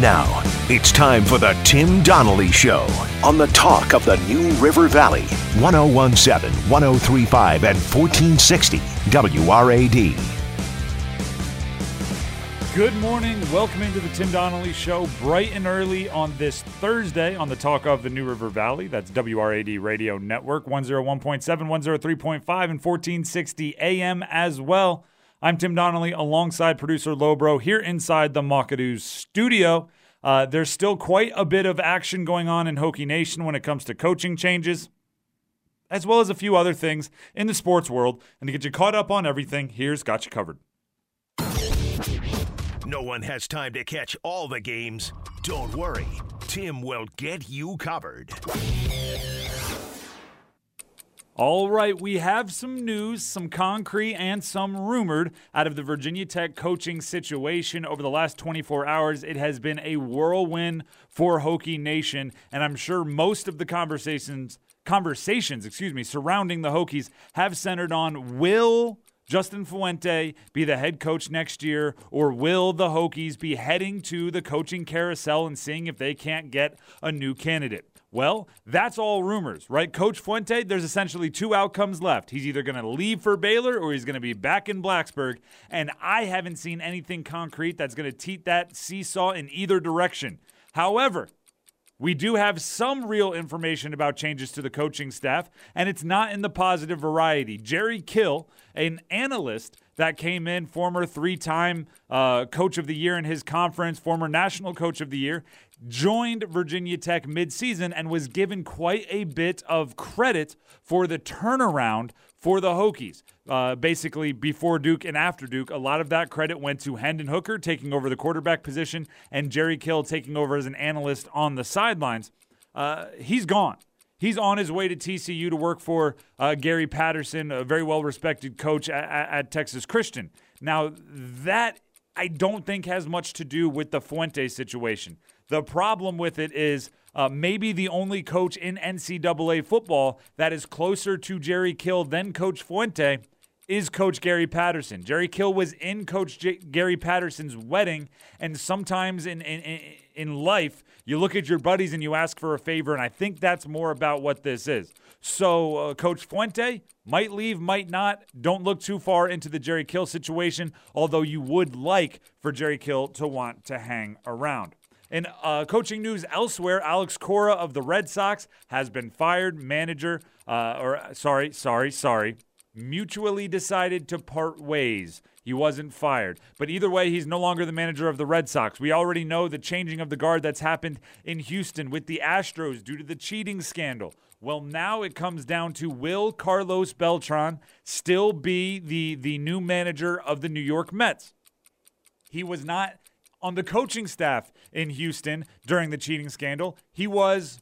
Now, it's time for the Tim Donnelly Show on the talk of the New River Valley, 1017, 1035, and 1460 WRAD. Good morning. Welcome into the Tim Donnelly Show, bright and early on this Thursday on the talk of the New River Valley. That's WRAD Radio Network, 101.7, 103.5, and 1460 AM as well. I'm Tim Donnelly alongside producer Lobro here inside the Mockadoo's studio. Uh, there's still quite a bit of action going on in Hokie Nation when it comes to coaching changes, as well as a few other things in the sports world. And to get you caught up on everything, here's Got You Covered. No one has time to catch all the games. Don't worry, Tim will get you covered. All right, we have some news, some concrete and some rumored out of the Virginia Tech coaching situation over the last 24 hours. It has been a whirlwind for Hokie Nation, and I'm sure most of the conversations conversations, excuse me, surrounding the Hokies have centered on will Justin Fuente be the head coach next year, or will the Hokies be heading to the coaching carousel and seeing if they can't get a new candidate? Well, that's all rumors, right? Coach Fuente, there's essentially two outcomes left. He's either going to leave for Baylor or he's going to be back in Blacksburg. And I haven't seen anything concrete that's going to teat that seesaw in either direction. However, we do have some real information about changes to the coaching staff, and it's not in the positive variety. Jerry Kill, an analyst that came in, former three time uh, coach of the year in his conference, former national coach of the year, joined Virginia Tech midseason and was given quite a bit of credit for the turnaround for the Hokies. Uh, basically, before Duke and after Duke, a lot of that credit went to Hendon Hooker taking over the quarterback position and Jerry Kill taking over as an analyst on the sidelines. Uh, he's gone. He's on his way to TCU to work for uh, Gary Patterson, a very well respected coach at, at Texas Christian. Now, that I don't think has much to do with the Fuente situation. The problem with it is uh, maybe the only coach in NCAA football that is closer to Jerry Kill than Coach Fuente is Coach Gary Patterson. Jerry Kill was in Coach J- Gary Patterson's wedding, and sometimes in, in in life, you look at your buddies and you ask for a favor, and I think that's more about what this is. So, uh, Coach Fuente might leave, might not. Don't look too far into the Jerry Kill situation, although you would like for Jerry Kill to want to hang around. In uh, coaching news elsewhere, Alex Cora of the Red Sox has been fired. Manager, uh, or sorry, sorry, sorry, mutually decided to part ways. He wasn't fired. But either way, he's no longer the manager of the Red Sox. We already know the changing of the guard that's happened in Houston with the Astros due to the cheating scandal. Well, now it comes down to will Carlos Beltran still be the, the new manager of the New York Mets? He was not on the coaching staff in Houston during the cheating scandal. He was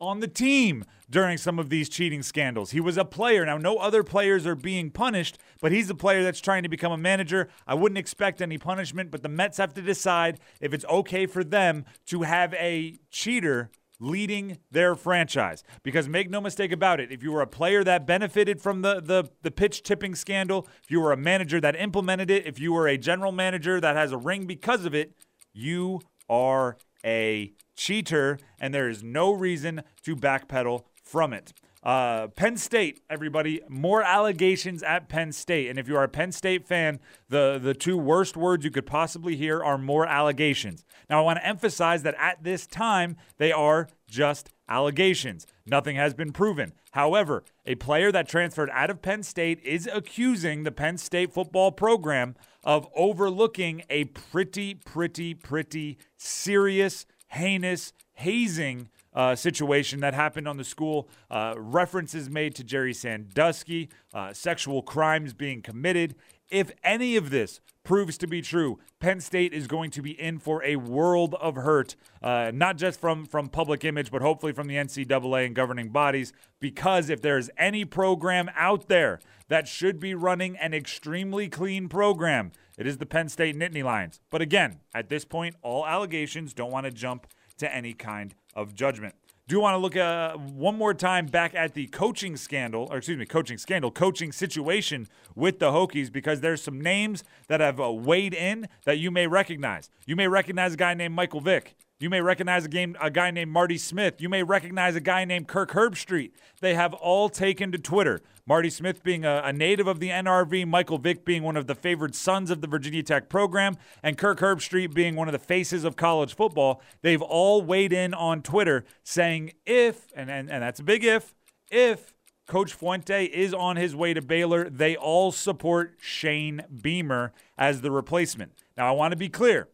on the team during some of these cheating scandals. He was a player. Now, no other players are being punished, but he's a player that's trying to become a manager. I wouldn't expect any punishment, but the Mets have to decide if it's okay for them to have a cheater leading their franchise. Because make no mistake about it, if you were a player that benefited from the, the, the pitch tipping scandal, if you were a manager that implemented it, if you were a general manager that has a ring because of it, you are a cheater, and there is no reason to backpedal from it. Uh, Penn State, everybody, more allegations at Penn State. And if you are a Penn State fan, the, the two worst words you could possibly hear are more allegations. Now, I want to emphasize that at this time, they are just allegations. Nothing has been proven. However, a player that transferred out of Penn State is accusing the Penn State football program of overlooking a pretty, pretty, pretty serious, heinous hazing uh, situation that happened on the school. Uh, references made to Jerry Sandusky, uh, sexual crimes being committed. If any of this proves to be true, Penn State is going to be in for a world of hurt, uh, not just from, from public image, but hopefully from the NCAA and governing bodies. Because if there's any program out there that should be running an extremely clean program, it is the Penn State Nittany Lions. But again, at this point, all allegations don't want to jump to any kind of judgment. Do you want to look uh, one more time back at the coaching scandal, or excuse me, coaching scandal, coaching situation with the Hokies because there's some names that have uh, weighed in that you may recognize. You may recognize a guy named Michael Vick. You may recognize a, game, a guy named Marty Smith. You may recognize a guy named Kirk Herbstreit. They have all taken to Twitter. Marty Smith being a, a, native of the NRV, Michael Vick being one of the favored sons of the Virginia Tech program, and Kirk Herbstreit being one of the faces of college football. They've all weighed in on Twitter saying if, and, and, and that's a big if, if Coach Fuente is on his way to Baylor, they all support Shane Beamer as the replacement. Now, I want to be clear.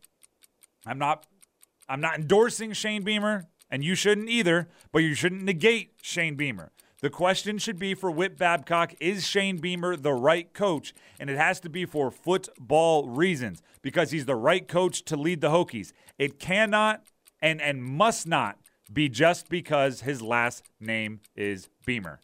I'm not I'm not endorsing Shane Beamer, and you shouldn't either, but you shouldn't negate Shane Beamer. The question should be for Whit Babcock is Shane Beamer the right coach? And it has to be for football reasons because he's the right coach to lead the Hokies. It cannot and, and must not be just because his last name is Beamer.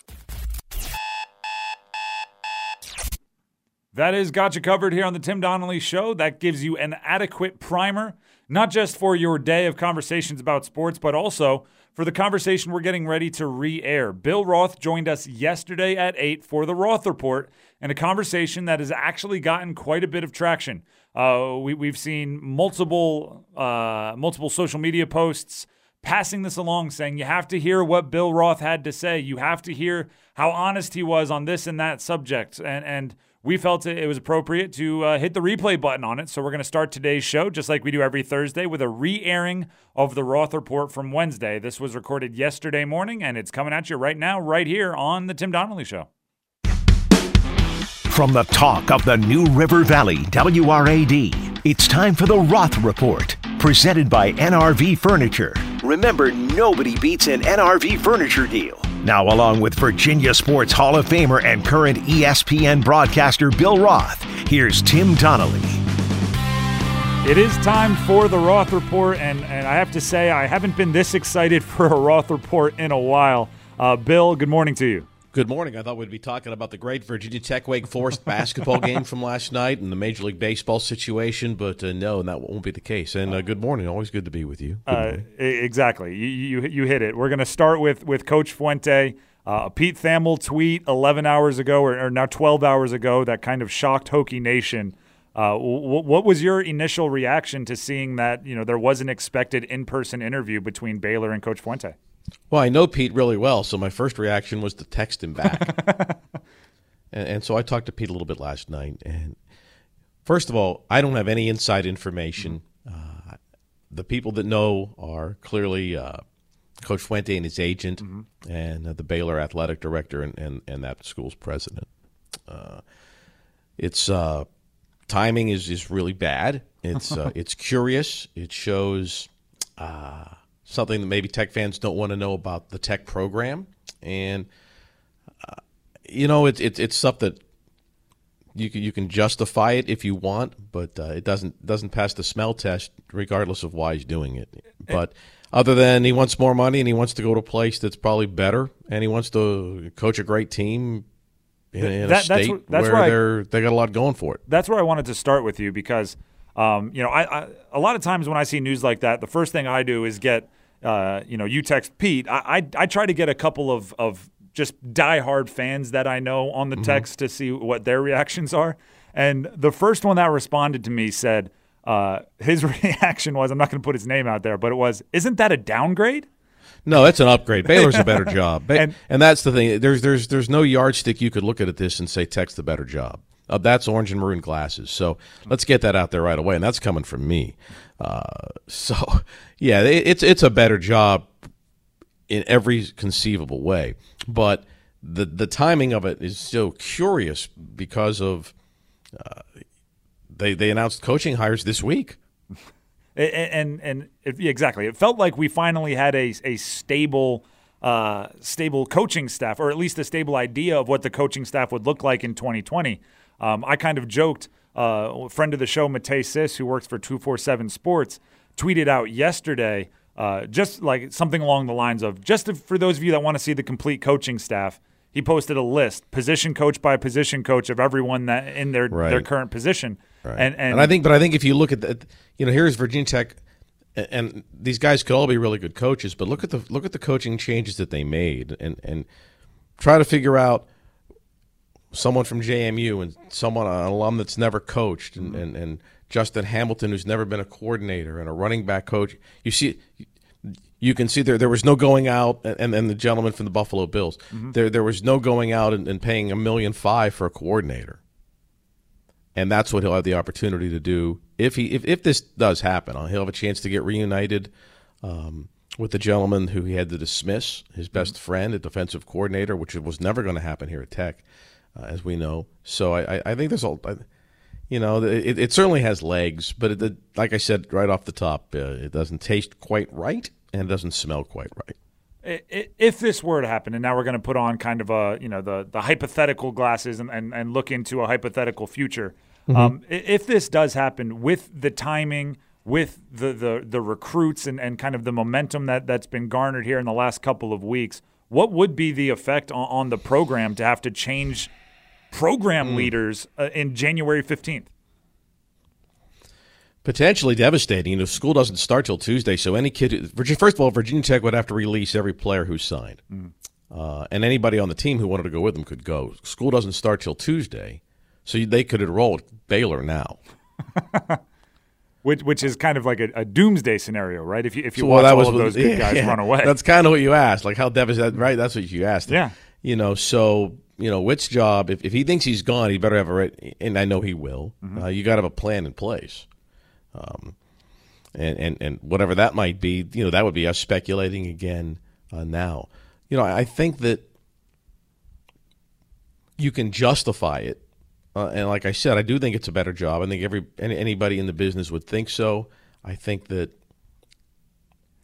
That is got you covered here on the Tim Donnelly Show. That gives you an adequate primer not just for your day of conversations about sports, but also for the conversation we're getting ready to re air. Bill Roth joined us yesterday at 8 for the Roth Report and a conversation that has actually gotten quite a bit of traction. Uh, we, have seen multiple, uh, multiple social media posts passing this along saying you have to hear what Bill Roth had to say. You have to hear how honest he was on this and that subject. And, and we felt it was appropriate to uh, hit the replay button on it. So we're going to start today's show just like we do every Thursday with a re airing of the Roth Report from Wednesday. This was recorded yesterday morning and it's coming at you right now, right here on The Tim Donnelly Show. From the talk of the New River Valley, WRAD, it's time for the Roth Report, presented by NRV Furniture. Remember, nobody beats an NRV furniture deal. Now, along with Virginia Sports Hall of Famer and current ESPN broadcaster Bill Roth, here's Tim Donnelly. It is time for the Roth Report, and, and I have to say, I haven't been this excited for a Roth Report in a while. Uh, Bill, good morning to you. Good morning. I thought we'd be talking about the great Virginia Tech Wake Forest basketball game from last night and the Major League Baseball situation, but uh, no, that won't be the case. And uh, good morning. Always good to be with you. Uh, exactly. You, you, you hit it. We're going to start with with Coach Fuente. Uh, a Pete Thamel tweet 11 hours ago, or, or, now 12 hours ago, that kind of shocked Hokie Nation. Uh, w- what was your initial reaction to seeing that you know there was an expected in-person interview between Baylor and Coach Fuente? Well, I know Pete really well, so my first reaction was to text him back. and, and, so I talked to Pete a little bit last night. And first of all, I don't have any inside information. Uh, the people that know are clearly uh, Coach Fuente and his agent, mm-hmm. and uh, the Baylor athletic director, and, and, and that school's president. Uh, it's uh, timing is, is really bad. It's uh, it's curious. It shows something that maybe tech fans don't want to know about the tech program, and uh, you know it's it's it's stuff that you can you can justify it if you want, but uh, it doesn't doesn't pass the smell test regardless of why he's doing it. But other than he wants more money and he wants to go to a place that's probably better, and he wants to coach a great team in, in that, a state that's, that's where, they're they got a lot going for it. That's where I wanted to start with you because. Um, you know, I, I, a lot of times when I see news like that, the first thing I do is get uh, you know, you text Pete. I, I, I try to get a couple of of just diehard fans that I know on the mm-hmm. text to see what their reactions are. And the first one that responded to me said, uh, his reaction was, I'm not going to put his name out there, but it was, isn't that a downgrade? No, it's an upgrade. Baylor's a better job, and, and, that's the thing. There's there's there's no yardstick you could look at this and say Tech's the better job. Uh, that's orange and maroon glasses. So let's get that out there right away, and that's coming from me. Uh, so yeah, it's it's a better job in every conceivable way, but the the timing of it is so curious because of uh, they they announced coaching hires this week. And and, and it, exactly, it felt like we finally had a a stable. Uh, stable coaching staff, or at least a stable idea of what the coaching staff would look like in 2020. Um, I kind of joked, uh, a friend of the show, Matei Sis, who works for 247 Sports, tweeted out yesterday uh, just like something along the lines of just to, for those of you that want to see the complete coaching staff, he posted a list, position coach by position coach, of everyone that in their right. their current position. Right. And, and, and I think, but I think if you look at that, you know, here's Virginia Tech and, and these guys could all be really good coaches, but look at the look at the coaching changes that they made, and and try to figure out someone from JMU and someone an alum that's never coached, and, and, and Justin Hamilton who's never been a coordinator and a running back coach. You see, you can see there there was no going out, and, and the gentleman from the Buffalo Bills, mm-hmm. there there was no going out and, and paying a million five for a coordinator, and that's what he'll have the opportunity to do if he if, if this does happen. Uh, he'll have a chance to get reunited. Um, with the gentleman who he had to dismiss, his best mm-hmm. friend, a defensive coordinator, which was never going to happen here at Tech, uh, as we know. So I, I think there's a, you know, it, it certainly has legs, but it, like I said right off the top, uh, it doesn't taste quite right and it doesn't smell quite right. If this were to happen, and now we're going to put on kind of a, you know, the, the hypothetical glasses and, and, and look into a hypothetical future. Mm-hmm. Um, if this does happen with the timing, with the, the, the recruits and, and kind of the momentum that, that's been garnered here in the last couple of weeks, what would be the effect on, on the program to have to change program mm. leaders uh, in January 15th? Potentially devastating. You know, school doesn't start till Tuesday, so any kid. First of all, Virginia Tech would have to release every player who signed, mm. uh, and anybody on the team who wanted to go with them could go. School doesn't start till Tuesday, so they could enroll at Baylor now. which which is kind of like a, a doomsday scenario, right? If you if you so, watch well, all was, of those good yeah, guys yeah. run away, that's kind of what you asked. Like how devastating, right? That's what you asked. Yeah, you know, so you know, Whit's job, if, if he thinks he's gone, he better have a right, and I know he will. Mm-hmm. Uh, you got to have a plan in place. Um, and, and, and whatever that might be, you know, that would be us speculating again uh, now. You know, I think that you can justify it. Uh, and like I said, I do think it's a better job. I think every anybody in the business would think so. I think that.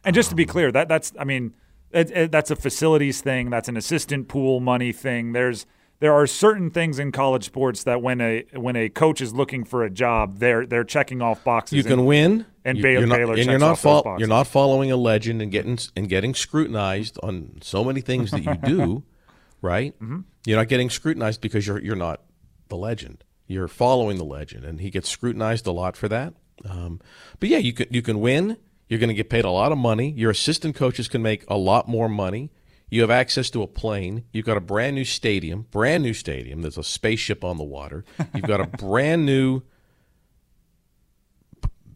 And just to be clear, that that's I mean it, it, that's a facilities thing. That's an assistant pool money thing. There's there are certain things in college sports that when a when a coach is looking for a job, they're they're checking off boxes. You can and, win, and Baylor, you're not, Baylor and you're not fo- you're not following a legend and getting and getting scrutinized on so many things that you do, right? Mm-hmm. You're not getting scrutinized because you're you're not the legend. You're following the legend, and he gets scrutinized a lot for that. Um, but yeah, you can you can win. You're going to get paid a lot of money. Your assistant coaches can make a lot more money. You have access to a plane. You've got a brand new stadium, brand new stadium. There's a spaceship on the water. You've got a brand new,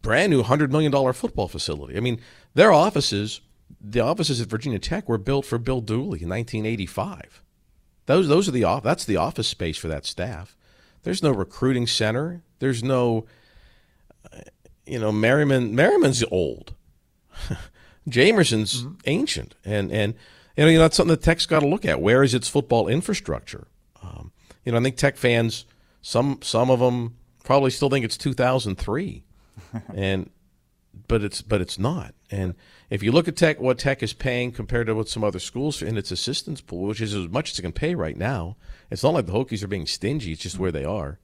brand new hundred million dollar football facility. I mean, their offices, the offices at Virginia Tech, were built for Bill Dooley in 1985. Those those are the off. That's the office space for that staff. There's no recruiting center. There's no, uh, you know, Merryman. Merryman's old. Jamerson's mm-hmm. ancient, and and you know, you know that's something that Tech's got to look at. Where is its football infrastructure? Um, you know, I think Tech fans, some some of them probably still think it's 2003, and but it's but it's not. And if you look at Tech, what Tech is paying compared to what some other schools in its assistance pool, which is as much as it can pay right now, it's not like the Hokies are being stingy. It's just where they are.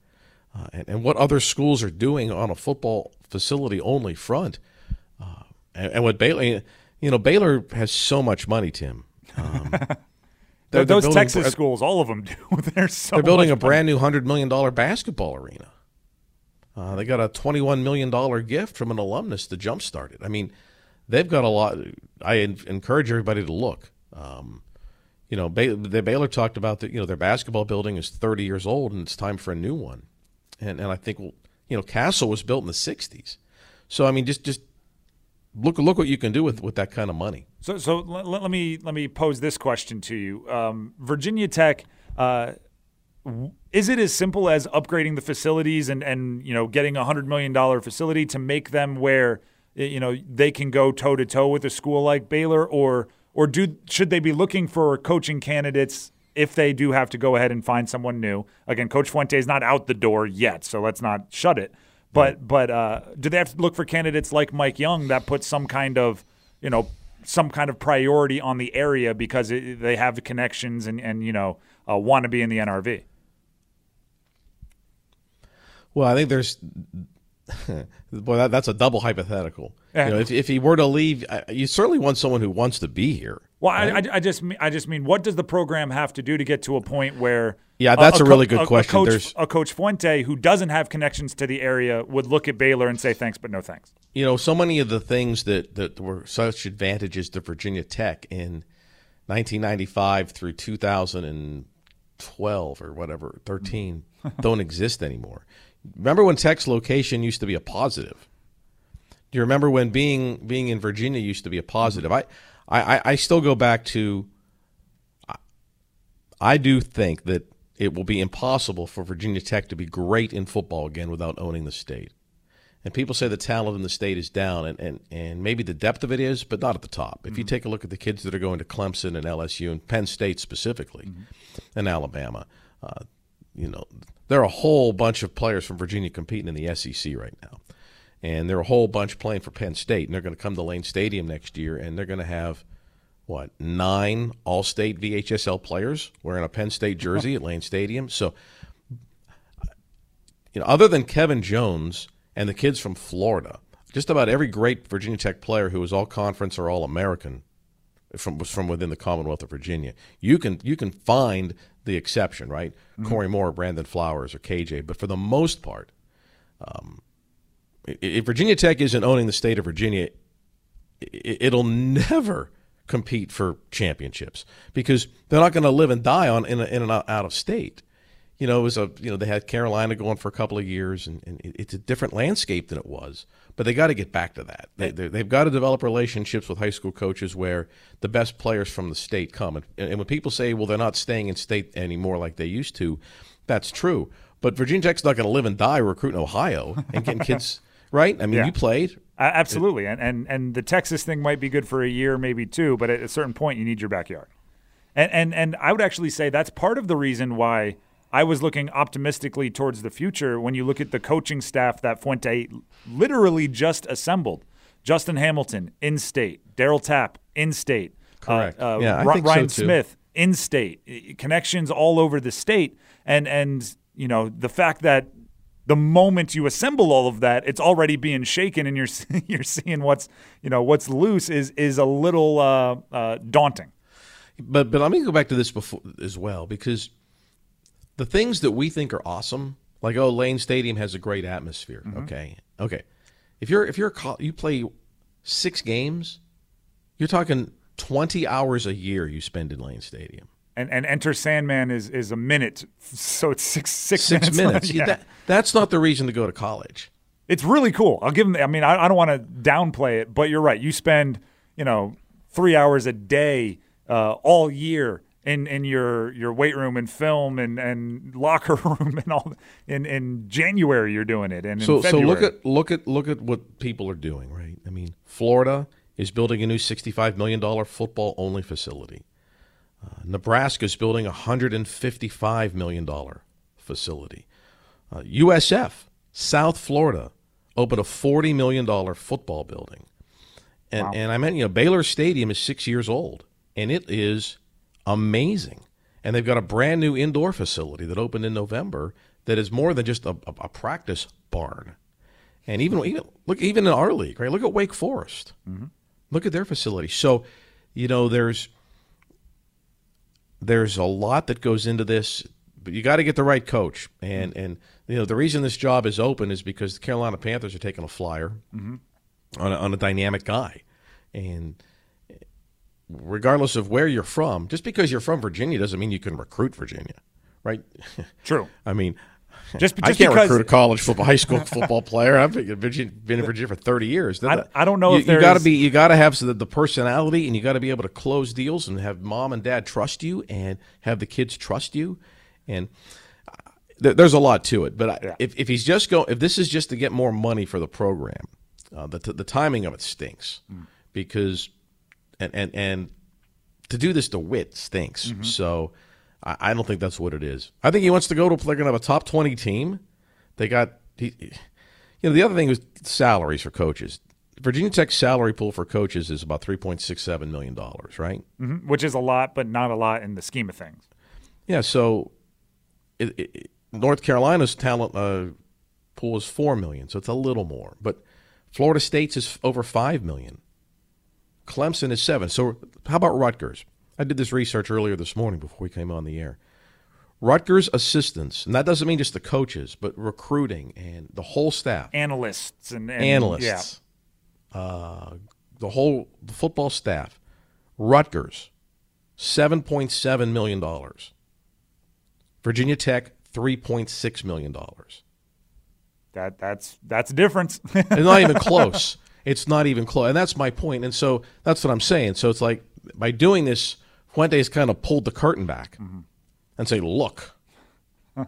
Uh, and, and, what other schools are doing on a football facility only front. And, and what Baylor, you know, Baylor has so much money, Tim. Um, they're, those they're Texas schools, all of them do. they're so they're building a brand new hundred million dollar basketball arena. Uh, they got a twenty-one million dollar gift from an alumnus to jumpstart it. I mean, they've got a lot. I encourage everybody to look. Um, you know, Bay, the Baylor talked about that. You know, their basketball building is thirty years old, and it's time for a new one. And and I think, well, you know, Cassell was built in the '60s. So I mean, just just look look what you can do with, with that kind of money. So so let, let me let me pose this question to you. Um, Virginia Tech. Uh, is it as simple as upgrading the facilities and, and you know getting a hundred million dollar facility to make them where you know they can go toe to toe with a school like Baylor, or or do should they be looking for coaching candidates if they do have to go ahead and find someone new? Again, Coach Fuente is not out the door yet, so let's not shut it. But but uh, do they have to look for candidates like Mike Young that put some kind of you know some kind of priority on the area because it, they have the connections and and you know uh, want to be in the NRV? Well, I think there's boy that, that's a double hypothetical. You know, if if he were to leave, you certainly want someone who wants to be here. Well, right? I, I, just I just mean, what does the program have to do to get to a point where yeah, that's a, a, a really good a, question. A coach, a coach Fuente who doesn't have connections to the area would look at Baylor and say thanks, but no thanks. you know, so many of the things that, that were such advantages to Virginia Tech in 1995 through 2012 or whatever, 13, don't exist anymore. Remember when Tech's location used to be a positive? Do you remember when being being in Virginia used to be a positive? Mm-hmm. I, I, I still go back to. I do think that it will be impossible for Virginia Tech to be great in football again without owning the state. And people say the talent in the state is down, and, and, and maybe the depth of it is, but not at the top. If mm-hmm. you take a look at the kids that are going to Clemson and LSU and Penn State specifically, mm-hmm. and Alabama, uh, you know, there are a whole bunch of players from Virginia competing in the SEC right now. And there are a whole bunch playing for Penn State, and they're going to come to Lane Stadium next year, and they're going to have – what nine All-State VHSL players wearing a Penn State jersey at Lane Stadium. So, you know, other than Kevin Jones and the kids from Florida, just about every great Virginia Tech player who was All Conference or All American from was from within the Commonwealth of Virginia. You can you can find the exception, right? Mm-hmm. Corey Moore, Brandon Flowers, or KJ, but for the most part, um, if Virginia Tech isn't owning the state of Virginia, it'll never compete for championships because they're not going to live and die on in, in and out of state. You know, it was a you know they had Carolina going for a couple of years, and, and it's a different landscape than it was. But they got to get back to that. They, they've got to develop relationships with high school coaches where the best players from the state come. And, and when people say, "Well, they're not staying in state anymore like they used to," that's true. But Virginia Tech's not going to live and die recruiting Ohio and getting kids right. I mean, yeah. you played uh, absolutely, and, and and the Texas thing might be good for a year, maybe two, but at a certain point, you need your backyard. And and and I would actually say that's part of the reason why I was looking optimistically towards the future. When you look at the coaching staff that Fuente literally just assembled, Justin Hamilton in state, Darryl Tapp in state, uh, correct, uh, uh, yeah, R- Ryan so Smith in state, connections all over the state, and and you know the fact that the moment you assemble all of that, it's already being shaken, and you're you're seeing what's you know what's loose is is a little uh, uh, daunting. But but let me go back to this before as well because the things that we think are awesome, like oh Lane Stadium has a great atmosphere. Mm-hmm. Okay, okay. If you're if you're a, you play six games, you're talking twenty hours a year you spend in Lane Stadium and and enter Sandman is is a minute, so it's six six, six minutes. minutes. yeah. that, that's not the reason to go to college. It's really cool. I'll give them. I mean, I, I don't want to downplay it, but you're right. You spend you know three hours a day uh, all year in in your your weight room and film and and locker room and all. In in January, you're doing it, and so so look at look at look at what people are doing. Right. I mean, Florida is building a new 65 million dollar football only facility. Uh, Nebraska is building a $155 million facility. Uh, USF, South Florida, opened a $40 million football building. And, wow. and I meant, you know, Baylor Stadium is six years old, and it is amazing. And they've got a brand new indoor facility that opened in November that is more than just a, a, practice barn. And even, even look, even in our league, right? Look at Wake Forest. Mm-hmm. Look at their facility. So, you know, there's there's a lot that goes into this, but you got to get the right coach. And and you know the reason this job is open is because the Carolina Panthers are taking a flyer mm-hmm. on, a, on a dynamic guy, and regardless of where you're from, just because you're from Virginia doesn't mean you can recruit Virginia, right? True. I mean, just, just I can't because, recruit a college football, high school football player. I've been in Virginia for thirty years. I, I, don't know you, if you got to be you got to have the, the personality, and you got to be able to close deals and have mom and dad trust you, and have the kids trust you, and uh, th- there's a lot to it. But yeah. if if he's just going, if this is just to get more money for the program, uh, the the timing of it stinks mm. because and and and to do this to Whit stinks. Mm-hmm. So I, I don't think that's what it is. I think he wants to go to. They're going to have a top twenty team. They got. He, you know, the other thing was salaries for coaches. Virginia Tech's salary pool for coaches is about three point six seven million dollars, right? Mm-hmm. Which is a lot, but not a lot in the scheme of things. Yeah. So, it, it, North Carolina's talent uh, pool is four million, so it's a little more. But Florida State's is over five million. Clemson is seven. So, how about Rutgers? I did this research earlier this morning before we came on the air. Rutgers assistants, and that doesn't mean just the coaches, but recruiting and the whole staff, analysts and, and analysts, yeah. uh, the whole the football staff. Rutgers, seven point seven million dollars. Virginia Tech, three point six million dollars. That that's that's a difference. it's not even close. It's not even close, and that's my point. And so that's what I'm saying. So it's like by doing this, Fuente's kind of pulled the curtain back mm-hmm. and say, "Look."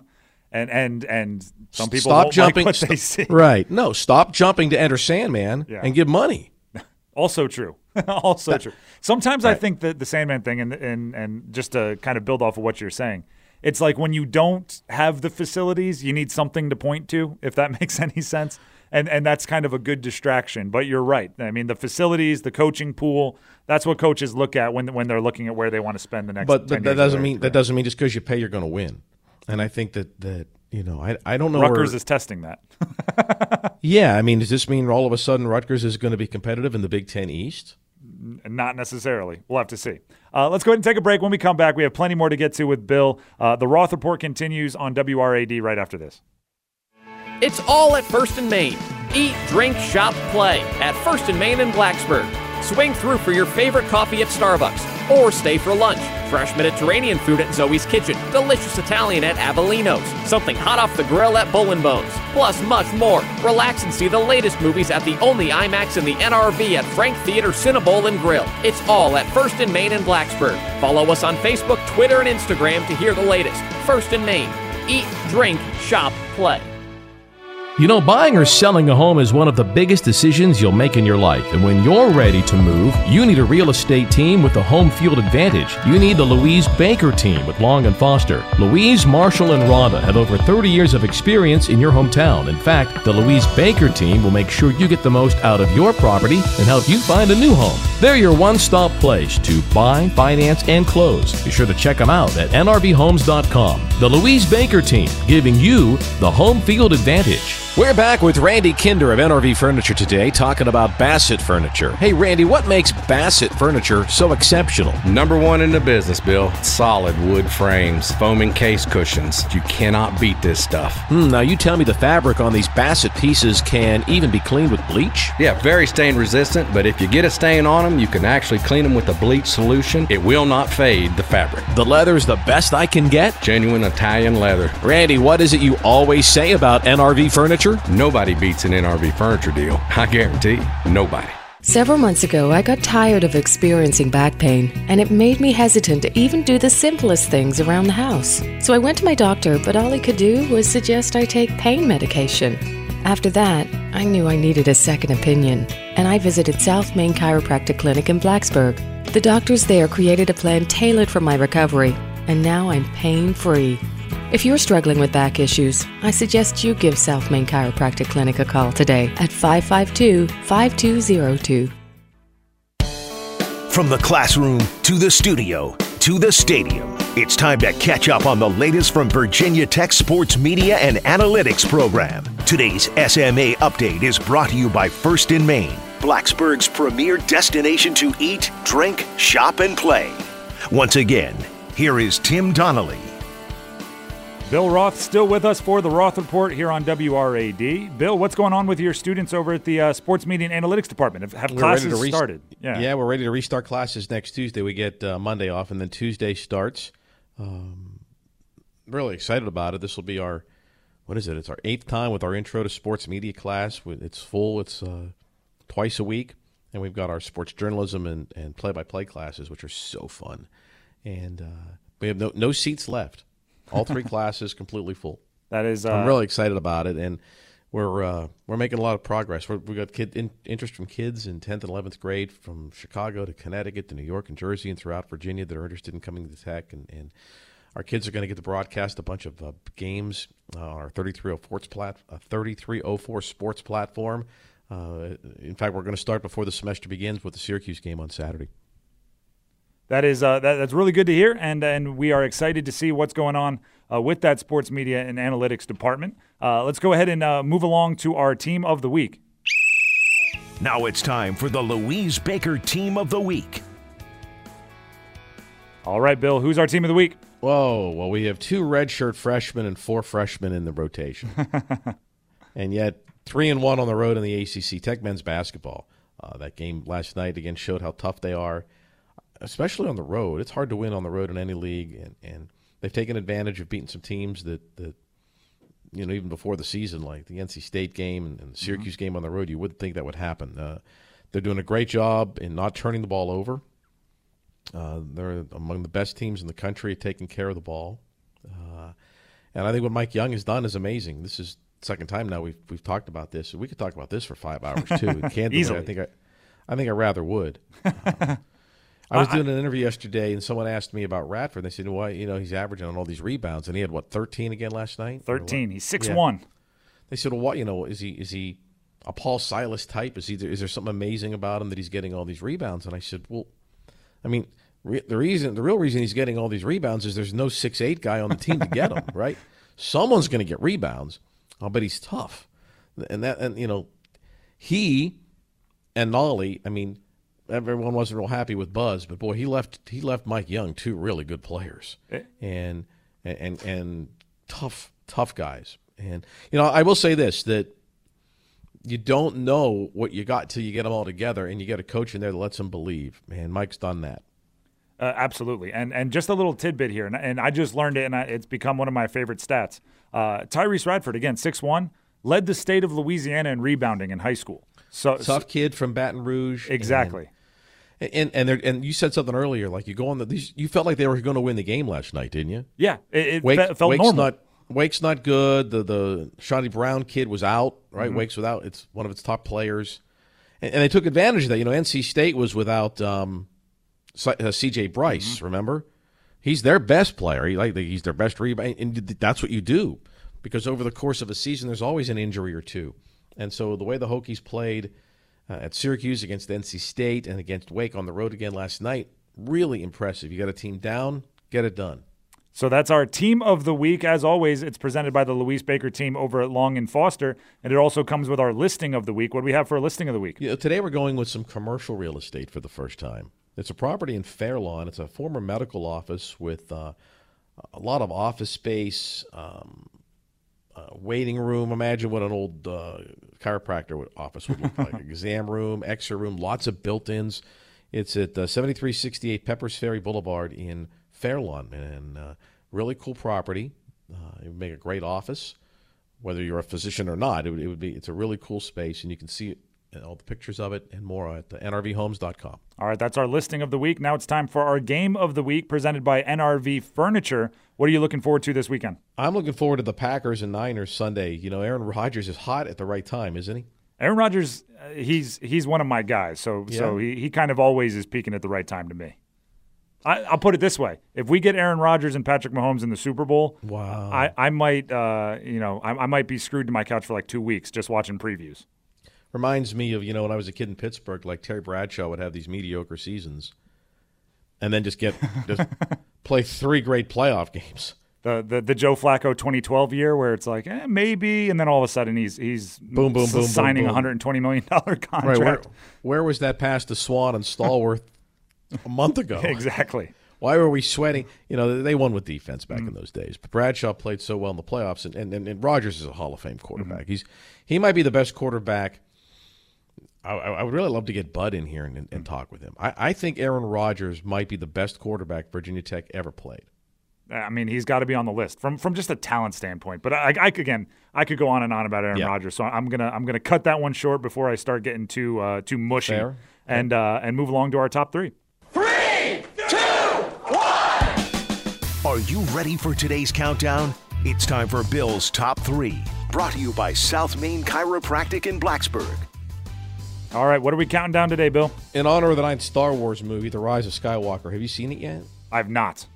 And and and some people stop jumping. Like what they see. Right? No, stop jumping to enter Sandman yeah. and give money. also true. also true. Sometimes right. I think that the Sandman thing, and and and just to kind of build off of what you're saying, it's like when you don't have the facilities, you need something to point to, if that makes any sense. And and that's kind of a good distraction. But you're right. I mean, the facilities, the coaching pool, that's what coaches look at when when they're looking at where they want to spend the next. But that doesn't mean that doesn't mean just because you pay, you're going to win. And I think that that you know, I I don't know. Rutgers where, is testing that. yeah, I mean, does this mean all of a sudden Rutgers is going to be competitive in the Big Ten East? Not necessarily. We'll have to see. Uh, let's go ahead and take a break. When we come back, we have plenty more to get to with Bill. Uh, the Roth Report continues on WRAD right after this. It's all at First and Main. Eat, drink, shop, play at First and Main in Blacksburg. Swing through for your favorite coffee at Starbucks or stay for lunch. Fresh Mediterranean food at Zoe's Kitchen, delicious Italian at Avellino's, something hot off the grill at Bull and Bones, plus much more. Relax and see the latest movies at the only IMAX in the NRV at Frank Theater Cinebowl and Grill. It's all at First and Main in Blacksburg. Follow us on Facebook, Twitter, and Instagram to hear the latest. First and Main. Eat, drink, shop, play. You know, buying or selling a home is one of the biggest decisions you'll make in your life. And when you're ready to move, you need a real estate team with the home field advantage. You need the Louise Baker team with Long and Foster. Louise, Marshall, and Rhonda have over 30 years of experience in your hometown. In fact, the Louise Baker team will make sure you get the most out of your property and help you find a new home. They're your one stop place to buy, finance, and close. Be sure to check them out at nrvhomes.com. The Louise Baker team, giving you the home field advantage. We're back with Randy Kinder of NRV Furniture today, talking about Bassett Furniture. Hey, Randy, what makes Bassett Furniture so exceptional? Number one in the business, Bill. Solid wood frames, foaming case cushions. You cannot beat this stuff. Hmm, now, you tell me the fabric on these Bassett pieces can even be cleaned with bleach? Yeah, very stain resistant, but if you get a stain on them, you can actually clean them with a bleach solution. It will not fade the fabric. The leather's the best I can get? Genuine Italian leather. Randy, what is it you always say about NRV Furniture? Furniture? Nobody beats an NRV furniture deal. I guarantee nobody. Several months ago, I got tired of experiencing back pain, and it made me hesitant to even do the simplest things around the house. So I went to my doctor, but all he could do was suggest I take pain medication. After that, I knew I needed a second opinion, and I visited South Main Chiropractic Clinic in Blacksburg. The doctors there created a plan tailored for my recovery, and now I'm pain free. If you're struggling with back issues, I suggest you give South Main Chiropractic Clinic a call today at 552 5202. From the classroom to the studio to the stadium, it's time to catch up on the latest from Virginia Tech Sports Media and Analytics program. Today's SMA update is brought to you by First and Main, Blacksburg's premier destination to eat, drink, shop, and play. Once again, here is Tim Donnelly. Bill Roth still with us for the Roth Report here on WRAD. Bill, what's going on with your students over at the uh, Sports Media and Analytics Department? Have, have classes re- started? Yeah. yeah, we're ready to restart classes next Tuesday. We get uh, Monday off, and then Tuesday starts. Um, really excited about it. This will be our what is it? It's our eighth time with our Intro to Sports Media class. It's full. It's uh, twice a week, and we've got our sports journalism and, and play-by-play classes, which are so fun. And uh, we have no no seats left. All three classes completely full. That is, uh, I'm really excited about it, and we're uh, we're making a lot of progress. we have got kid in, interest from kids in 10th and 11th grade from Chicago to Connecticut to New York and Jersey and throughout Virginia that are interested in coming to Tech, and, and our kids are going to get to broadcast a bunch of uh, games on our 3304 plat, uh, 3304 sports platform. Uh, in fact, we're going to start before the semester begins with the Syracuse game on Saturday that is uh, that, that's really good to hear, and and we are excited to see what's going on uh, with that sports media and analytics department. Uh, let's go ahead and uh, move along to our team of the week. Now it's time for the Louise Baker Team of the Week. All right, Bill, who's our team of the week? Whoa, well, we have two redshirt freshmen and four freshmen in the rotation, and yet three and one on the road in the ACC Tech men's basketball. Uh, that game last night again showed how tough they are, especially on the road. It's hard to win on the road in any league, and, and they've taken advantage of beating some teams that, that you know even before the season, like the NC State game and, and the Syracuse game on the road. You wouldn't think that would happen. Uh, they're doing a great job in not turning the ball over. Uh, they're among the best teams in the country at taking care of the ball. Uh, and I think what Mike Young has done is amazing. This is second time now we've we've talked about this. We could talk about this for five hours too. Candidly, Easily. I think I, I think I rather would. I was doing an interview yesterday, and someone asked me about Radford. They said, "Why, you know, he's averaging on all these rebounds, and he had what, thirteen again last night? Thirteen. He's six Yeah. one. They said, "Well, what, you know, is he is he a Paul Silas type? Is he is there something amazing about him that he's getting all these rebounds?" And I said, "Well, I mean, re- the reason, the real reason he's getting all these rebounds is there's no six eight guy on the team to get them, right? Someone's going to get rebounds, uh, but he's tough, and that, and you know, he and Nolley. I mean, everyone wasn't real happy with Buzz, but boy, he left he left Mike Young two really good players, and and and tough tough guys. And you know, I will say this that you don't know what you got till you get them all together, and you get a coach in there that lets them believe. Man, Mike's done that. Uh, absolutely, and and just a little tidbit here, and, and I just learned it, and I, it's become one of my favorite stats. Uh, Tyrece Radford again, six one, led the state of Louisiana in rebounding in high school. So Tough kid from Baton Rouge, exactly. And and and, you said something earlier, like you go on the these. You felt like they were going to win the game last night, didn't you? Yeah, it, it Wake, fe- felt Wake's normal. not Wake's not good. The the Chaundee Brown kid was out. Right, Mm-hmm. Wake's without. It's one of its top players, and, and they took advantage of that. You know, NC State was without um, C- uh, C.J. Bryce. Mm-hmm. Remember, he's their best player. He like he's their best rebound, and that's what you do because over the course of a season, there's always an injury or two, and so the way the Hokies played. Uh, at Syracuse against NC State and against Wake on the road again last night, really impressive. You got a team down, get it done. So that's our team of the week. As always, it's presented by the Louise Baker team over at Long and Foster, and it also comes with our listing of the week. What do we have for a listing of the week? You know, today we're going with some commercial real estate for the first time. It's a property in Fairlawn. It's a former medical office with uh, a lot of office space, um, uh, waiting room. Imagine what an old uh, chiropractor would, office would look like. Exam room, X-ray room, lots of built-ins. It's at uh, 7368 Peppers Ferry Boulevard in Fairlawn, and uh, really cool property. Uh, it would make a great office, whether you're a physician or not. It would, it would be. It's a really cool space, and you can see it, and all the pictures of it and more at uh, nrvhomes.com. All right, that's our listing of the week. Now it's time for our game of the week presented by NRV Furniture. What are you looking forward to this weekend? I'm looking forward to the Packers and Niners Sunday. You know, Aaron Rodgers is hot at the right time, isn't he? Aaron Rodgers, uh, he's he's one of my guys, so so he, he kind of always is peaking at the right time to me. I, I'll put it this way: if we get Aaron Rodgers and Patrick Mahomes in the Super Bowl, Wow. I, I might uh, you know I, I might be screwed to my couch for like two weeks just watching previews. Reminds me of you know when I was a kid in Pittsburgh, like Terry Bradshaw would have these mediocre seasons, and then just get just play three great playoff games. The, the the Joe Flacco 2012 year where it's like eh, maybe, and then all of a sudden he's he's Boom, boom, boom, signing a boom. 120 million dollar contract. Right? Where, where was that pass to Swann and Stallworth a month ago? exactly. Why were we sweating? You know, they won with defense back Mm. in those days. But Bradshaw played so well in the playoffs, and, and, and, and Rodgers is a Hall of Fame quarterback. Mm-hmm. He's he might be the best quarterback. I, I I would really love to get Bud in here and, and, and talk with him. I, I think Aaron Rodgers might be the best quarterback Virginia Tech ever played. I mean, he's got to be on the list from from just a talent standpoint. But I, I could- again, I could go on and on about Aaron Yeah. Rodgers, so I'm gonna I'm gonna cut that one short before I start getting too uh, too mushy, Fair. and uh, and move along to our top three. Three, two, one. Are you ready for today's countdown? It's time for Bill's Top 3, brought to you by South Main Chiropractic in Blacksburg. All right, what are we counting down today, Bill? In honor of the ninth Star Wars movie, The Rise of Skywalker, have you seen it yet? I've not.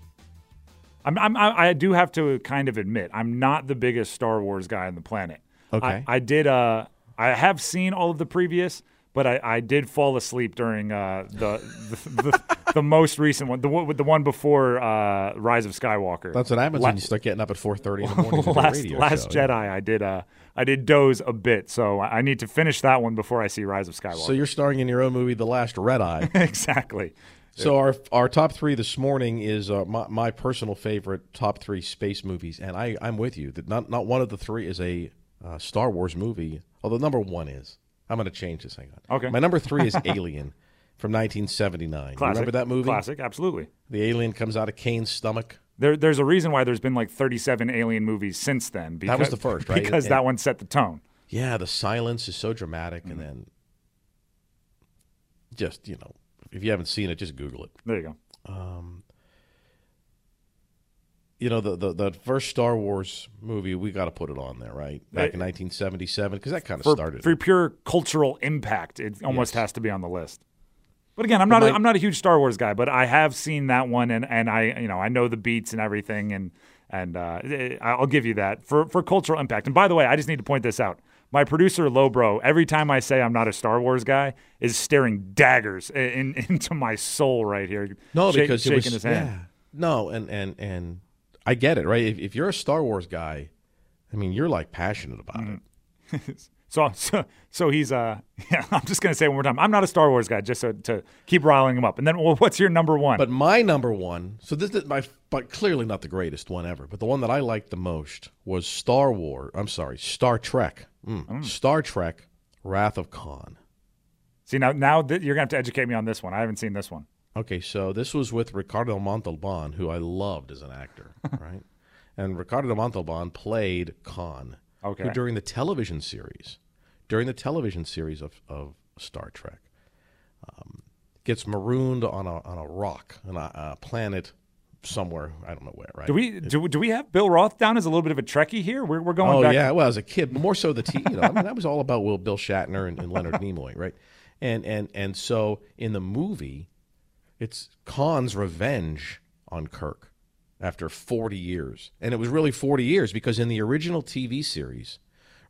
I'm, I'm I I do have to kind of admit I'm not the biggest Star Wars guy on the planet. Okay. I, I did uh I have seen all of the previous, but I, I did fall asleep during uh the the, the, the most recent one, the one the one before uh Rise of Skywalker. That's what happens La- when you start getting up at 4.30 in the morning last radio Last. Jedi, I did uh I did doze a bit, so I need to finish that one before I see Rise of Skywalker. So you're starring in your own movie, The Last Red Eye. exactly. So our our top three this morning is uh, my, my personal favorite top three space movies, and I I'm with you that not not one of the three is a uh, Star Wars movie, although number one is. I'm going to change this. Hang on. Okay. My number three is Alien from 1979. You Classic. remember that movie? Classic, absolutely. The alien comes out of Kane's stomach. There, there's a reason why there's been like 37 Alien movies since then. Because, That was the first, right? Because And- that one set the tone. Yeah, the silence is so dramatic, Mm-hmm. and then just you know, if you haven't seen it, just Google it. There you go. You know, the the, the first Star Wars movie, we got to put it on there, right? Back in Uh, 1977, because that kind of started. for pure cultural impact, it almost Yes. has to be on the list. But again, I'm not a, my- I'm not a huge Star Wars guy, but I have seen that one, and, and I you know I know the beats and everything, and and uh, eh, I'll give you that for for cultural impact. And by the way, I just need to point this out. My producer Lobro, every time I say I'm not a Star Wars guy, is staring daggers in, in, into my soul right here. no, shake- because shaking was his hand. yeah. No, and and and I get it, right? If, if you're a Star Wars guy, I mean, you're like passionate about Mm-hmm. it. So, so, so he's uh, yeah. I'm just gonna say one more time. I'm not a Star Wars guy, just so, to keep riling him up. And then, well, what's your number one? But my number one, so this is my, but clearly not the greatest one ever, but the one that I liked the most was Star Wars. I'm sorry, Star Trek. Mm. Star Trek: Wrath of Khan. See now, now that you're gonna have to educate me on this one. I haven't seen this one. Okay, so this was with Ricardo Montalban, who I loved as an actor, right? And Ricardo Montalban played Khan, Okay. who during the television series, during the television series of, of Star Trek, um, gets marooned on a on a rock on a, a planet somewhere. I don't know where. Right? Do we do, do we have Bill Roth down as a little bit of a Trekkie here? We're, we're going Oh back. yeah, well as a kid, more so the t- you know I mean that was all about Will Bill Shatner and, and Leonard Nimoy, right? And and and so in the movie, it's Khan's revenge on Kirk after 40 years, and it was really 40 years because in the original TV series,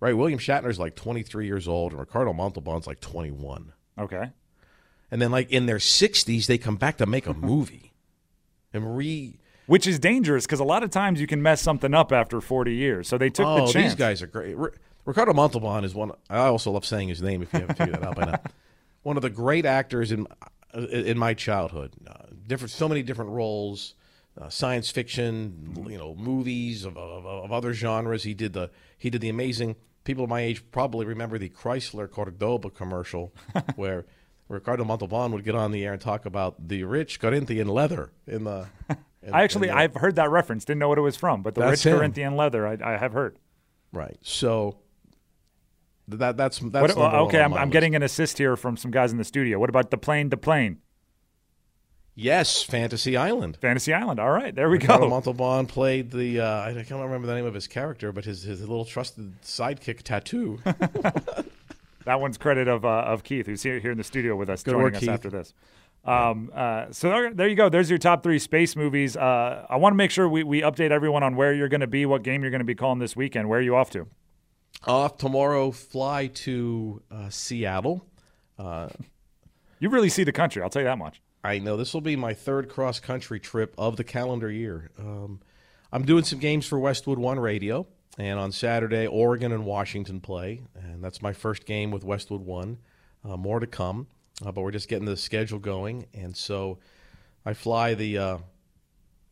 right, William Shatner's like 23 years old and Ricardo Montalban's like 21, Okay. and then like in their 60s they come back to make a movie and re. Which is dangerous because a lot of times you can mess something up after 40 years. So they took oh, the chance. these guys are great. Ricardo Montalban is one. I also love saying his name. If you haven't figured that out by now, one of the great actors in in my childhood. Uh, different, so many different roles. Uh, science fiction, you know, movies of, of, of other genres. He did the he did the amazing. People of my age probably remember the Chrysler Cordoba commercial, where Ricardo Montalban would get on the air and talk about the rich Corinthian leather in the. in- I actually the- I've heard that reference. Didn't know what it was from, but the rich him. Corinthian leather I, I have heard. right. So that that's that's What, okay, I'm, I'm getting an assist here from some guys in the studio. What about the plane The plane? Yes, Fantasy Island. Fantasy Island. All right, there we Ricardo go. Montalban played the uh, I can't remember the name of his character, but his his little trusted sidekick tattoo. That one's credit of uh, of Keith, who's here here in the studio with us, Good joining work, us Keith. after this. Um, uh, so there, there you go. There's your top three space movies. Uh, I want to make sure we, we update everyone on where you're going to be, what game you're going to be calling this weekend. Where are you off to? Off tomorrow, fly to uh, Seattle. You really see the country. I'll tell you that much. I know this will be my third cross country trip of the calendar year. Um, I'm doing some games for Westwood One Radio, and on Saturday, Oregon and Washington play, and that's my first game with Westwood One. Uh, more to come, uh, but we're just getting the schedule going, and so I fly the uh,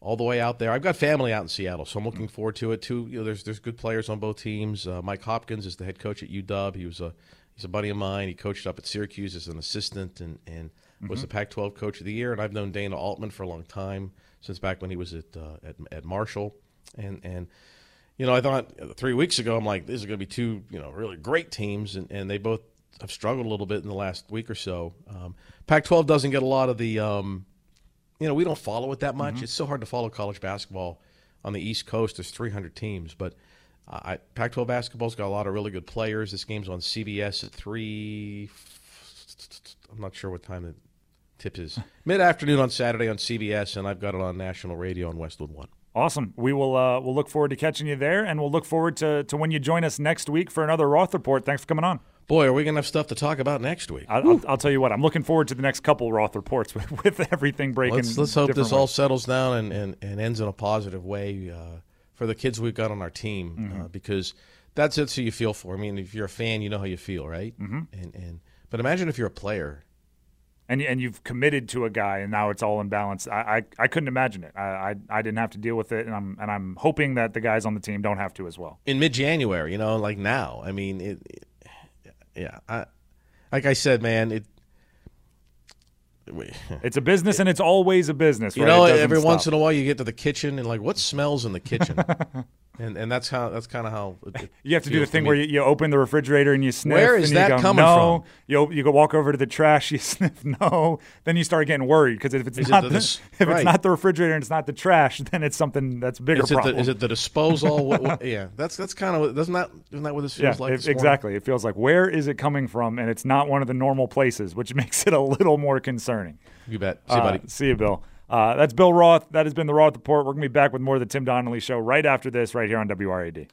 all the way out there. I've got family out in Seattle, so I'm looking forward to it too. You know, there's there's good players on both teams. Uh, Mike Hopkins is the head coach at UW. He was a he's a buddy of mine. He coached up at Syracuse as an assistant and and was the Pac-12 coach of the year. And I've known Dana Altman for a long time since back when he was at uh, at, at Marshall. And and you know, I thought uh, three weeks ago, I'm like, these are going to be two you know really great teams, and, and they both have struggled a little bit in the last week or so. Um, Pac-12 doesn't get a lot of the um, you know, we don't follow it that much. It's so hard to follow college basketball on the East Coast. There's 300 teams, but uh, I, Pac-12 basketball's got a lot of really good players. This game's on CBS at three. I'm not sure what time tip is. Mid afternoon on Saturday on CBS, and I've got it on national radio on Westwood One. Awesome. We will uh, we'll look forward to catching you there, and we'll look forward to, to when you join us next week for another Roth report. Thanks for coming on. Boy, are we gonna have stuff to talk about next week? I, I'll, I'll tell you what. I'm looking forward to the next couple Roth reports with, with everything breaking. Let's let's hope this all settles down and, and, and ends in a positive way uh, for the kids we've got on our team Mm-hmm. uh, because that's it. So you feel for. I mean, if you're a fan, you know how you feel, right? Mm-hmm. And and but imagine if you're a player. And and you've committed to a guy, and now it's all in balance. I I, I couldn't imagine it. I, I I didn't have to deal with it, and I'm and I'm hoping that the guys on the team don't have to as well. in mid January, you know, like now. I mean, it, it- yeah, I, like I said, man, it. It's a business, and it's always a business. You right? know, It every once in a while you get to the kitchen and like, what smells in the kitchen? and and that's how that's kind of how it, it You have to do the thing where you, you open the refrigerator and you sniff. Where is and that you go, coming no. from? You you go walk over to the trash. You sniff. No. Then you start getting worried because if it's Is it not the the, dis- if it's not the refrigerator and it's not the trash, then it's something that's bigger Is it, the, is it the disposal? what, what, yeah, that's that's kind of doesn't that isn't that what this yeah, feels like? it- exactly. It feels like where is it coming from, and it's not one of the normal places, which makes it a little more concerning. You bet. See you, Uh, buddy. see you, Bill. Uh, that's Bill Roth. That has been the Roth Report. We're going to be back with more of the Tim Donnelly Show right after this, right here on WRAD.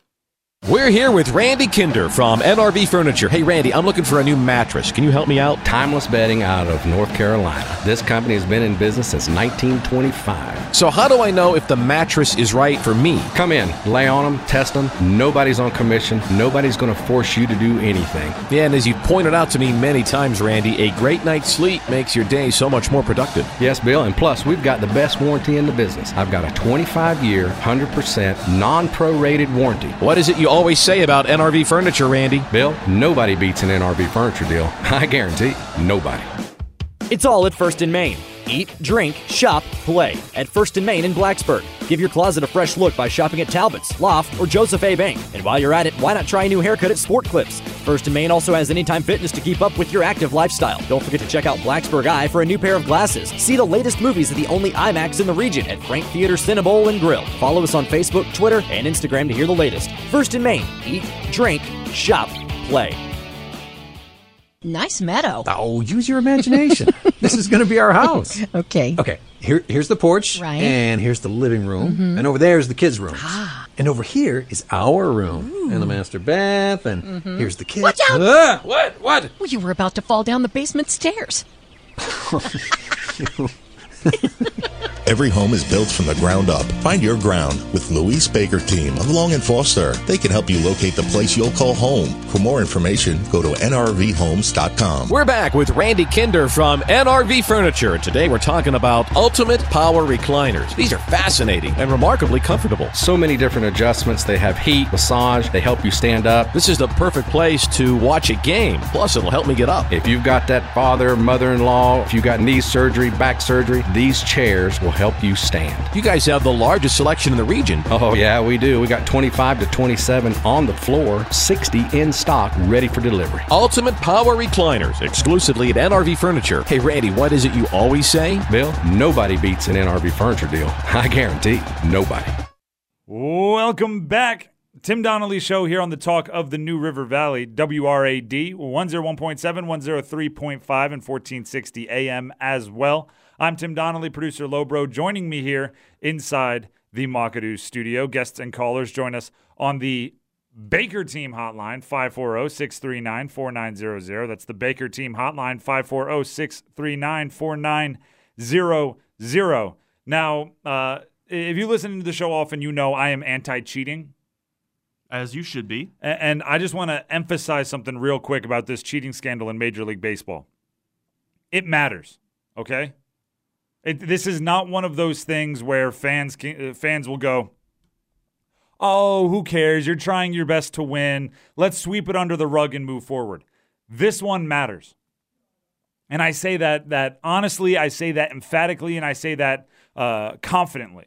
We're here with Randy Kinder from NRV Furniture. Hey, Randy, I'm looking for a new mattress. Can you help me out? Timeless Bedding out of North Carolina. This company has been in business since 1925. So, how do I know if the mattress is right for me? Come in, lay on them, test them. Nobody's on commission. Nobody's going to force you to do anything. Yeah, and as you've pointed out to me many times, Randy, a great night's sleep makes your day so much more productive. Yes, Bill, and plus we've got the best warranty in the business. I've got a 25 year, 100% non prorated warranty. What is it you always say about NRV Furniture, Randy? Bill, nobody beats an NRV furniture deal. I guarantee nobody. It's all at First and Main. Eat, drink, shop, play at First and Main in Blacksburg. Give your closet a fresh look by shopping at Talbot's, Loft, or Joseph A. Bank. And while you're at it, why not try a new haircut at Sport Clips? First and Main also has anytime fitness to keep up with your active lifestyle. Don't forget to check out Blacksburg Eye for a new pair of glasses. See the latest movies at the only IMAX in the region at Frank Theater CineBowl and Grill. Follow us on Facebook, Twitter, and Instagram to hear the latest. First and Main, Eat, drink, shop, play. Nice meadow. Oh, use your imagination. this is going to be our house. Okay. Okay, here, here's the porch, Right. and here's the living room, and over there is the kids' room, Ah. and over here is our room, and the master bath, and here's the kids. Watch out! Ah, what? What? Well, you were about to fall down the basement stairs. Every home is built from the ground up. Find your ground with Louise Baker team of Long and Foster. They can help you locate the place you'll call home. For more information, go to nrvhomes.com. We're back with Randy Kinder from NRV Furniture. Today we're talking about Ultimate Power Recliners. These are fascinating and remarkably comfortable. So many different adjustments. They have heat, massage, they help you stand up. This is the perfect place to watch a game. Plus, it'll help me get up. If you've got that father, mother in law, if you've got knee surgery, back surgery, these chairs will help you stand. You guys have the largest selection in the region. Oh, yeah, we do. We got 25 to 27 on the floor, 60 in stock, ready for delivery. Ultimate Power Recliners, exclusively at NRV Furniture. Hey, Randy, what is it you always say? Bill, nobody beats an NRV furniture deal. I guarantee nobody. Welcome back. Tim Donnelly Show here on the talk of the New River Valley, WRAD 101.7, 103.5, and 1460 AM as well. I'm Tim Donnelly, producer Lobro, joining me here inside the Makadu studio. Guests and callers join us on the Baker Team Hotline, 540 639 4900. That's the Baker Team Hotline, 540 639 4900. Now, uh, if you listen to the show often, you know I am anti cheating. As you should be. And I just want to emphasize something real quick about this cheating scandal in Major League Baseball. It matters, okay? It, this is not one of those things where fans can, uh, fans will go, "Oh, who cares? You're trying your best to win. Let's sweep it under the rug and move forward." This one matters. And I say that that honestly, I say that emphatically, and I say that uh, confidently.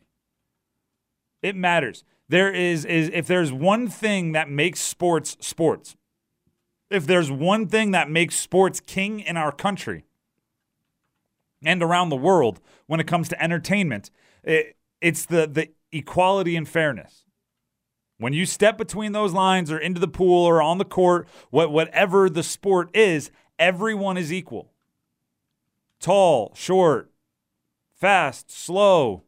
It matters. There is is if there's one thing that makes sports sports, if there's one thing that makes sports king in our country and around the world when it comes to entertainment, it, it's the the equality and fairness. When you step between those lines or into the pool or on the court, what whatever the sport is, everyone is equal. Tall, short, fast, slow,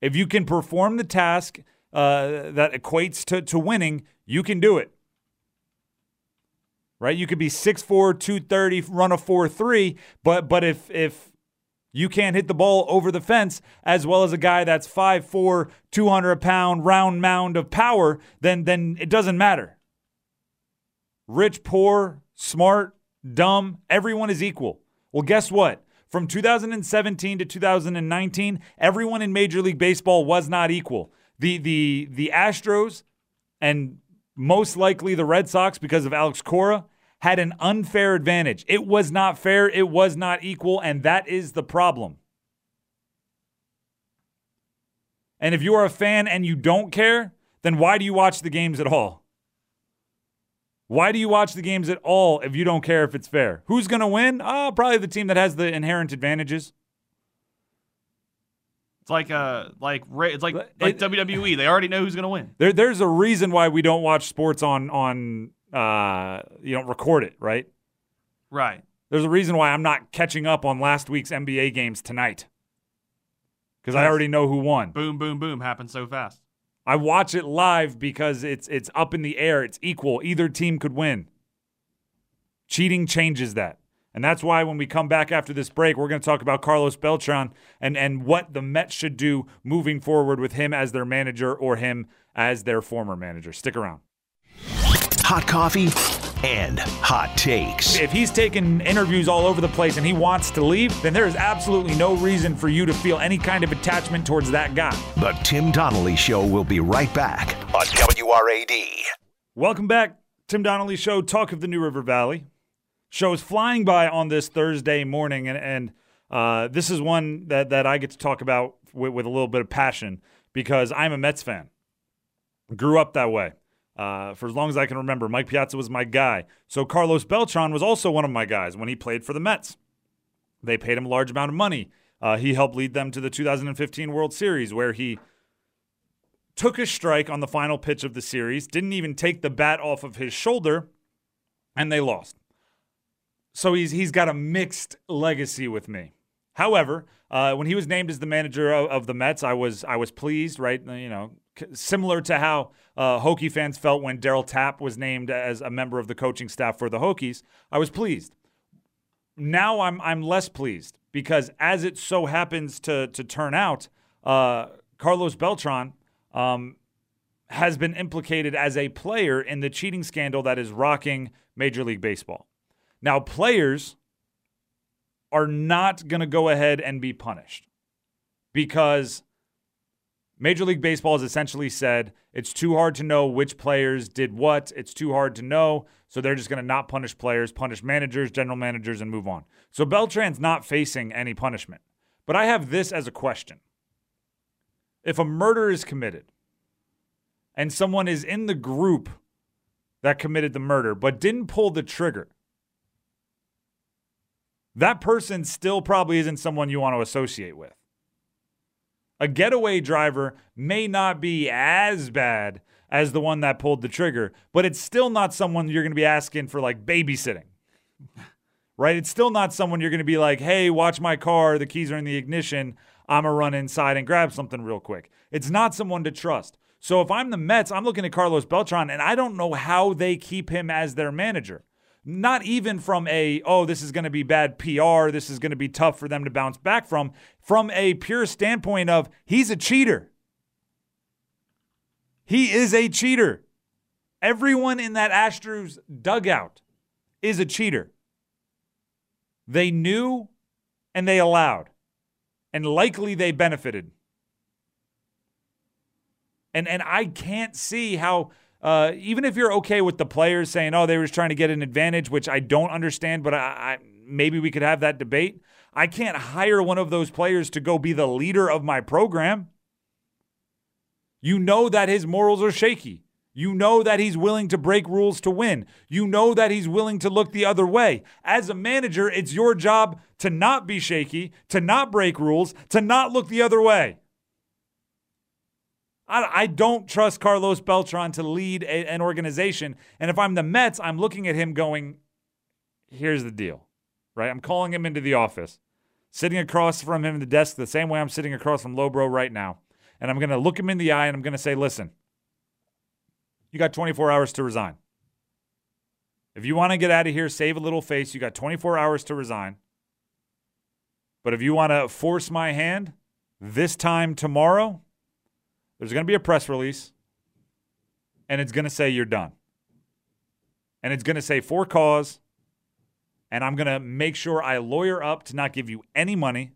if you can perform the task uh, that equates to, to winning, you can do it. Right? You could be 6'4, 230, run a 4-3, but but if if you can't hit the ball over the fence as well as a guy that's 5'4, 200 pound round mound of power, then then it doesn't matter. Rich, poor, smart, dumb, everyone is equal. Well, guess what? From 2017 to 2019, everyone in Major League Baseball was not equal. The the the Astros and most likely the Red Sox because of Alex Cora had an unfair advantage. It was not fair, it was not equal, and that is the problem. And if you are a fan and you don't care, then why do you watch the games at all? Why do you watch the games at all if you don't care if it's fair? Who's going to win? Oh, probably the team that has the inherent advantages. It's like uh like it's like like it, WWE. They already know who's going to win. There there's a reason why we don't watch sports on on uh you don't record it, right? Right. There's a reason why I'm not catching up on last week's NBA games tonight. Cuz I already know who won. Boom boom boom happens so fast. I watch it live because it's it's up in the air. It's equal. Either team could win. Cheating changes that. And that's why when we come back after this break, we're going to talk about Carlos Beltran and, and what the Mets should do moving forward with him as their manager or him as their former manager. Stick around. Hot coffee and hot takes. If he's taking interviews all over the place and he wants to leave, then there is absolutely no reason for you to feel any kind of attachment towards that guy. The Tim Donnelly Show will be right back on WRAD. Welcome back. Tim Donnelly Show, talk of the New River Valley shows flying by on this Thursday morning, and, and uh, this is one that, that I get to talk about with, with, a little bit of passion because I'm a Mets fan. Grew up that way. Uh, for as long as I can remember, Mike Piazza was my guy. So Carlos Beltran was also one of my guys when he played for the Mets. They paid him a large amount of money. Uh, he helped lead them to the 2015 World Series, where he took a strike on the final pitch of the series, didn't even take the bat off of his shoulder, and they lost so he's he's got a mixed legacy with me. However, uh, when he was named as the manager of, of, the Mets, I was I was pleased. Right, you know, similar to how uh, Hokie fans felt when Darryl Tapp was named as a member of the coaching staff for the Hokies. I was pleased. Now I'm I'm less pleased because as it so happens to to turn out, uh, Carlos Beltran um, has been implicated as a player in the cheating scandal that is rocking Major League Baseball. Now, players are not going to go ahead and be punished because Major League Baseball has essentially said it's too hard to know which players did what. It's too hard to know. So they're just going to not punish players, punish managers, general managers, and move on. So Beltran's not facing any punishment. But I have this as a question. If a murder is committed and someone is in the group that committed the murder but didn't pull the trigger, that person still probably isn't someone you want to associate with. A getaway driver may not be as bad as the one that pulled the trigger, but it's still not someone you're going to be asking for like babysitting. right? It's still not someone you're going to be like, hey, watch my car, the keys are in the ignition. I'm going to run inside and grab something real quick. It's not someone to trust. So if I'm the Mets, I'm looking at Carlos Beltran and I don't know how they keep him as their manager not even from a, oh, this is going to be bad PR, this is going to be tough for them to bounce back from, from a pure standpoint of he's a cheater. He is a cheater. Everyone in that Astros dugout is a cheater. They knew and they allowed, and likely they benefited. And and I can't see how uh, even if you're okay with the players saying, "Oh, they were just trying to get an advantage," which I don't understand, but I, I, maybe we could have that debate. I can't hire one of those players to go be the leader of my program. You know that his morals are shaky. You know that he's willing to break rules to win. You know that he's willing to look the other way. As a manager, it's your job to not be shaky, to not break rules, to not look the other way. I, I don't trust Carlos Beltran to lead a, an organization. And if I'm the Mets, I'm looking at him going, here's the deal, right? I'm calling him into the office, sitting across from him at the desk the same way I'm sitting across from Lobro right now. And I'm going to look him in the eye and I'm going to say, listen, you got 24 hours to resign. If you want to get out of here, save a little face, you got 24 hours to resign. But if you want to force my hand this time tomorrow, there's going to be a press release, and it's going to say you're done. And it's going to say for cause, and I'm going to make sure I lawyer up to not give you any money.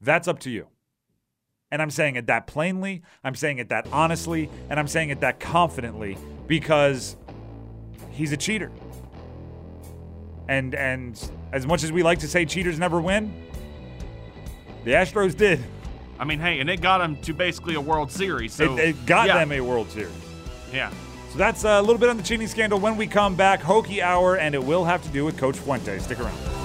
That's up to you. And I'm saying it that plainly, I'm saying it that honestly, and I'm saying it that confidently because he's a cheater. And and as much as we like to say cheaters never win, the Astros did. I mean, hey, and it got them to basically a World Series. So it, it got yeah. them a World Series. Yeah. So that's a little bit on the cheating scandal. When we come back, Hokie Hour, and it will have to do with Coach Fuente. Stick around.